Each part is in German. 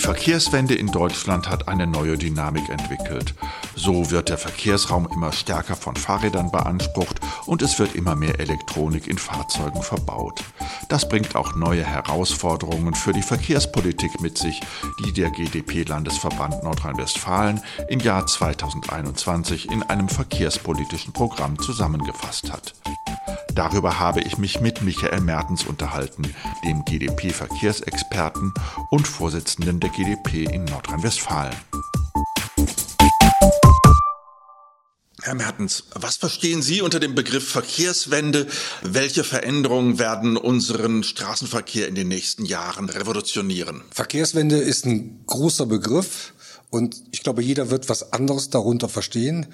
Verkehrswende in Deutschland hat eine neue Dynamik entwickelt. So wird der Verkehrsraum immer stärker von Fahrrädern beansprucht und es wird immer mehr Elektronik in Fahrzeugen verbaut. Das bringt auch neue Herausforderungen für die Verkehrspolitik mit sich, die der GdP-Landesverband Nordrhein-Westfalen im Jahr 2021 in einem verkehrspolitischen Programm zusammengefasst hat. Darüber habe ich mich mit Michael Mertens unterhalten, dem GdP-Verkehrsexperten und Vorsitzenden der GdP in Nordrhein-Westfalen. Herr Mertens, was verstehen Sie unter dem Begriff Verkehrswende? Welche Veränderungen werden unseren Straßenverkehr in den nächsten Jahren revolutionieren? Verkehrswende ist ein großer Begriff und ich glaube, jeder wird was anderes darunter verstehen.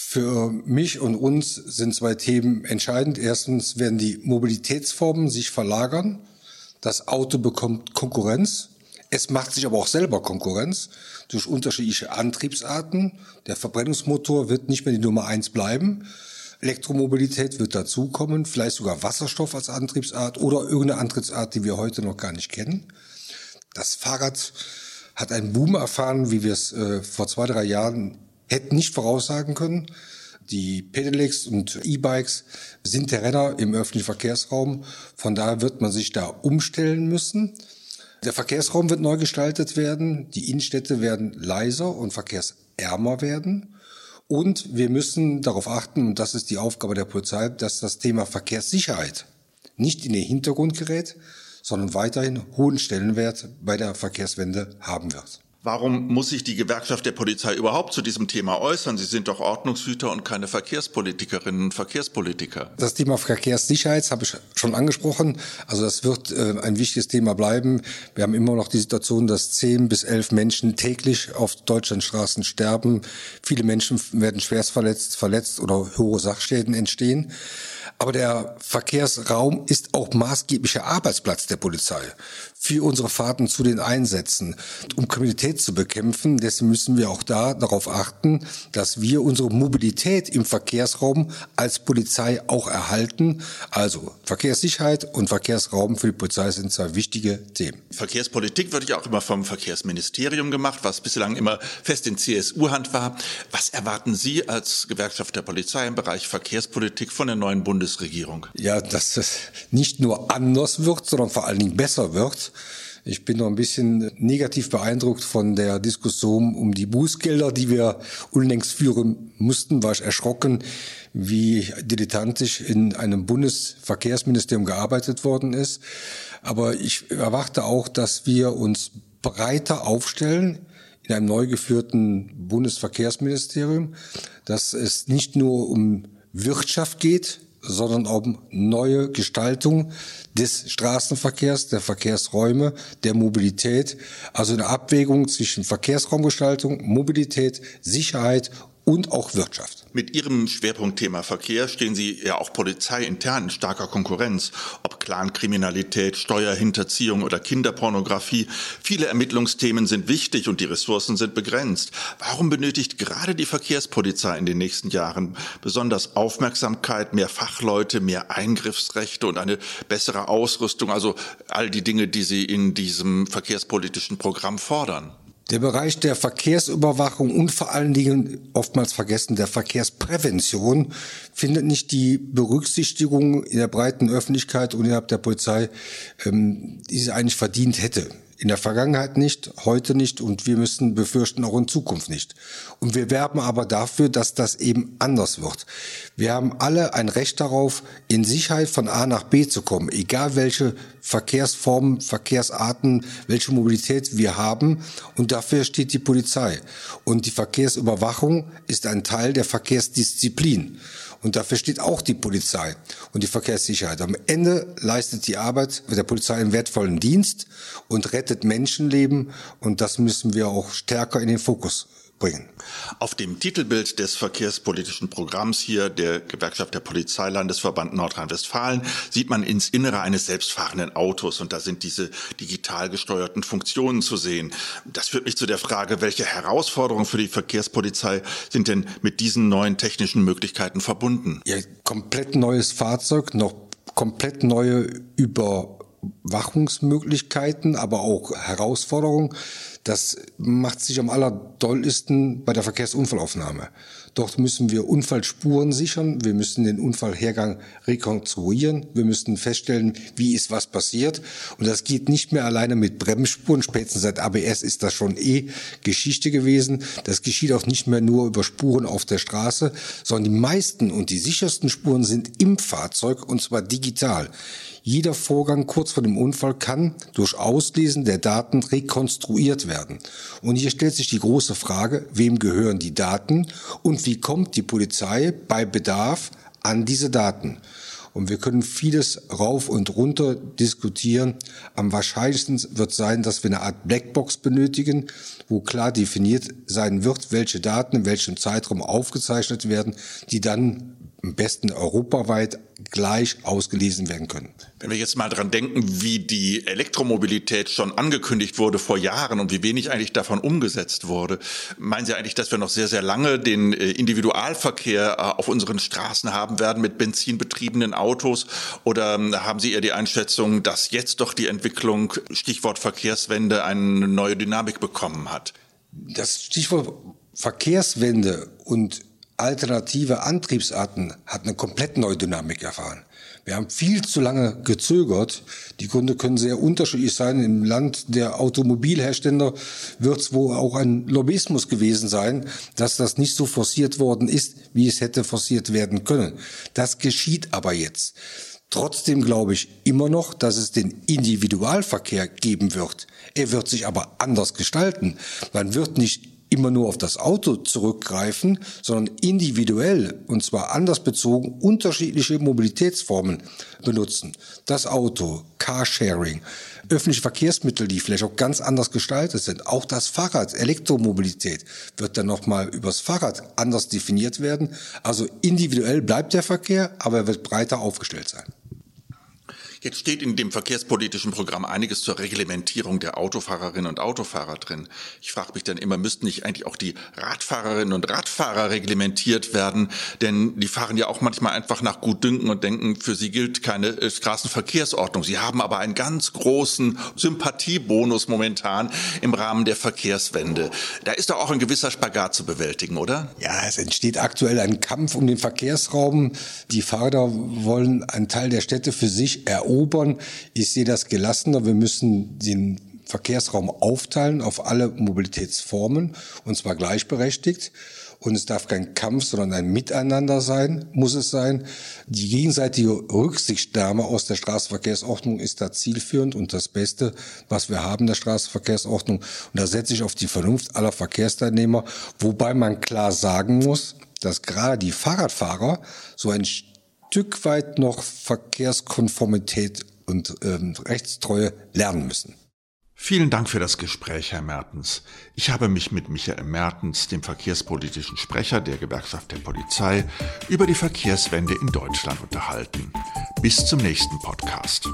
Für mich und uns sind zwei Themen entscheidend. Erstens werden die Mobilitätsformen sich verlagern. Das Auto bekommt Konkurrenz. Es macht sich aber auch selber Konkurrenz durch unterschiedliche Antriebsarten. Der Verbrennungsmotor wird nicht mehr die Nummer eins bleiben. Elektromobilität wird dazukommen, vielleicht sogar Wasserstoff als Antriebsart oder irgendeine Antriebsart, die wir heute noch gar nicht kennen. Das Fahrrad hat einen Boom erfahren, wie wir es äh, vor zwei, drei Jahren hätten nicht voraussagen können. Die Pedelecs und E-Bikes sind der Renner im öffentlichen Verkehrsraum. Von daher wird man sich da umstellen müssen. Der Verkehrsraum wird neu gestaltet werden. Die Innenstädte werden leiser und verkehrsärmer werden. Und wir müssen darauf achten, und das ist die Aufgabe der Polizei, dass das Thema Verkehrssicherheit nicht in den Hintergrund gerät, sondern weiterhin hohen Stellenwert bei der Verkehrswende haben wird. Warum muss sich die Gewerkschaft der Polizei überhaupt zu diesem Thema äußern? Sie sind doch Ordnungshüter und keine Verkehrspolitikerinnen und Verkehrspolitiker. Das Thema Verkehrssicherheit habe ich schon angesprochen. Also das wird äh, ein wichtiges Thema bleiben. Wir haben immer noch die Situation, dass zehn bis elf Menschen täglich auf Deutschlandstraßen sterben. Viele Menschen werden schwerst verletzt, verletzt oder hohe Sachschäden entstehen. Aber der Verkehrsraum ist auch maßgeblicher Arbeitsplatz der Polizei für unsere Fahrten zu den Einsätzen. Um Kriminalität zu bekämpfen, deswegen müssen wir auch da darauf achten, dass wir unsere Mobilität im Verkehrsraum als Polizei auch erhalten. Also Verkehrssicherheit und Verkehrsraum für die Polizei sind zwei wichtige Themen. Verkehrspolitik wird ja auch immer vom Verkehrsministerium gemacht, was bislang immer fest in CSU-Hand war. Was erwarten Sie als Gewerkschaft der Polizei im Bereich Verkehrspolitik von der neuen Bundesregierung? Ja, dass es nicht nur anders wird, sondern vor allen Dingen besser wird. Ich bin noch ein bisschen negativ beeindruckt von der Diskussion um die Bußgelder, die wir unlängst führen mussten. War ich erschrocken, wie dilettantisch in einem Bundesverkehrsministerium gearbeitet worden ist. Aber ich erwarte auch, dass wir uns breiter aufstellen in einem neu geführten Bundesverkehrsministerium, dass es nicht nur um Wirtschaft geht, sondern um neue Gestaltung des Straßenverkehrs, der Verkehrsräume, der Mobilität. Also eine Abwägung zwischen Verkehrsraumgestaltung, Mobilität, Sicherheit und auch Wirtschaft. Mit Ihrem Schwerpunktthema Verkehr stehen Sie ja auch polizeiintern in starker Konkurrenz. Ob Clankriminalität, Steuerhinterziehung oder Kinderpornografie. Viele Ermittlungsthemen sind wichtig und die Ressourcen sind begrenzt. Warum benötigt gerade die Verkehrspolizei in den nächsten Jahren besonders Aufmerksamkeit, mehr Fachleute, mehr Eingriffsrechte und eine bessere Ausrüstung? Also all die Dinge, die Sie in diesem verkehrspolitischen Programm fordern. Der Bereich der Verkehrsüberwachung und vor allen Dingen oftmals vergessen der Verkehrsprävention findet nicht die Berücksichtigung in der breiten Öffentlichkeit und innerhalb der Polizei, ähm, die sie eigentlich verdient hätte. In der Vergangenheit nicht, heute nicht und wir müssen befürchten auch in Zukunft nicht. Und wir werben aber dafür, dass das eben anders wird. Wir haben alle ein Recht darauf, in Sicherheit von A nach B zu kommen, egal welche Verkehrsformen, Verkehrsarten, welche Mobilität wir haben. Und dafür steht die Polizei. Und die Verkehrsüberwachung ist ein Teil der Verkehrsdisziplin. Und dafür steht auch die Polizei und die Verkehrssicherheit. Am Ende leistet die Arbeit der Polizei einen wertvollen Dienst und rettet Menschenleben. Und das müssen wir auch stärker in den Fokus bringen. Auf dem Titelbild des verkehrspolitischen Programms hier der Gewerkschaft der Polizeilandesverband Nordrhein-Westfalen sieht man ins Innere eines selbstfahrenden Autos und da sind diese digital gesteuerten Funktionen zu sehen. Das führt mich zu der Frage, welche Herausforderungen für die Verkehrspolizei sind denn mit diesen neuen technischen Möglichkeiten verbunden? Ja, komplett neues Fahrzeug, noch komplett neue Überwachungsmöglichkeiten, aber auch Herausforderungen. Das macht sich am allerdollsten bei der Verkehrsunfallaufnahme. Dort müssen wir Unfallspuren sichern, wir müssen den Unfallhergang rekonstruieren, wir müssen feststellen, wie ist was passiert. Und das geht nicht mehr alleine mit Bremsspuren. Spätestens seit ABS ist das schon eh Geschichte gewesen. Das geschieht auch nicht mehr nur über Spuren auf der Straße, sondern die meisten und die sichersten Spuren sind im Fahrzeug und zwar digital. Jeder Vorgang kurz vor dem Unfall kann durch Auslesen der Daten rekonstruiert werden. Und hier stellt sich die große Frage, wem gehören die Daten und wie kommt die Polizei bei Bedarf an diese Daten? Und wir können vieles rauf und runter diskutieren. Am wahrscheinlichsten wird sein, dass wir eine Art Blackbox benötigen, wo klar definiert sein wird, welche Daten in welchem Zeitraum aufgezeichnet werden, die dann am besten europaweit gleich ausgelesen werden können. Wenn wir jetzt mal dran denken, wie die Elektromobilität schon angekündigt wurde vor Jahren und wie wenig eigentlich davon umgesetzt wurde, meinen Sie eigentlich, dass wir noch sehr, sehr lange den äh, Individualverkehr äh, auf unseren Straßen haben werden mit benzinbetriebenen Autos? Oder ähm, haben Sie eher die Einschätzung, dass jetzt doch die Entwicklung, Stichwort Verkehrswende, eine neue Dynamik bekommen hat? Das Stichwort Verkehrswende und alternative Antriebsarten hat eine komplett neue Dynamik erfahren. Wir haben viel zu lange gezögert. Die Gründe können sehr unterschiedlich sein. Im Land der Automobilhersteller wird es wohl auch ein Lobbyismus gewesen sein, dass das nicht so forciert worden ist, wie es hätte forciert werden können. Das geschieht aber jetzt. Trotzdem glaube ich immer noch, dass es den Individualverkehr geben wird. Er wird sich aber anders gestalten. Man wird nicht immer nur auf das Auto zurückgreifen, sondern individuell und zwar anders bezogen unterschiedliche Mobilitätsformen benutzen. Das Auto, Carsharing, öffentliche Verkehrsmittel, die vielleicht auch ganz anders gestaltet sind. Auch das Fahrrad, Elektromobilität wird dann nochmal übers Fahrrad anders definiert werden. Also individuell bleibt der Verkehr, aber er wird breiter aufgestellt sein. Jetzt steht in dem verkehrspolitischen Programm einiges zur Reglementierung der Autofahrerinnen und Autofahrer drin. Ich frage mich dann immer, müssten nicht eigentlich auch die Radfahrerinnen und Radfahrer reglementiert werden? Denn die fahren ja auch manchmal einfach nach Gutdünken und denken, für sie gilt keine äh, Straßenverkehrsordnung. Sie haben aber einen ganz großen Sympathiebonus momentan im Rahmen der Verkehrswende. Da ist doch auch ein gewisser Spagat zu bewältigen, oder? Ja, es entsteht aktuell ein Kampf um den Verkehrsraum. Die Fahrer wollen einen Teil der Städte für sich erobern erobern. Ich sehe das gelassener. Wir müssen den Verkehrsraum aufteilen auf alle Mobilitätsformen und zwar gleichberechtigt. Und es darf kein Kampf, sondern ein Miteinander sein, muss es sein. Die gegenseitige Rücksichtnahme aus der Straßenverkehrsordnung ist da zielführend und das Beste, was wir haben der Straßenverkehrsordnung. Und da setze ich auf die Vernunft aller Verkehrsteilnehmer, wobei man klar sagen muss, dass gerade die Fahrradfahrer so ein Stück weit noch Verkehrskonformität und ähm, Rechtstreue lernen müssen. Vielen Dank für das Gespräch, Herr Mertens. Ich habe mich mit Michael Mertens, dem verkehrspolitischen Sprecher der Gewerkschaft der Polizei, über die Verkehrswende in Deutschland unterhalten. Bis zum nächsten Podcast.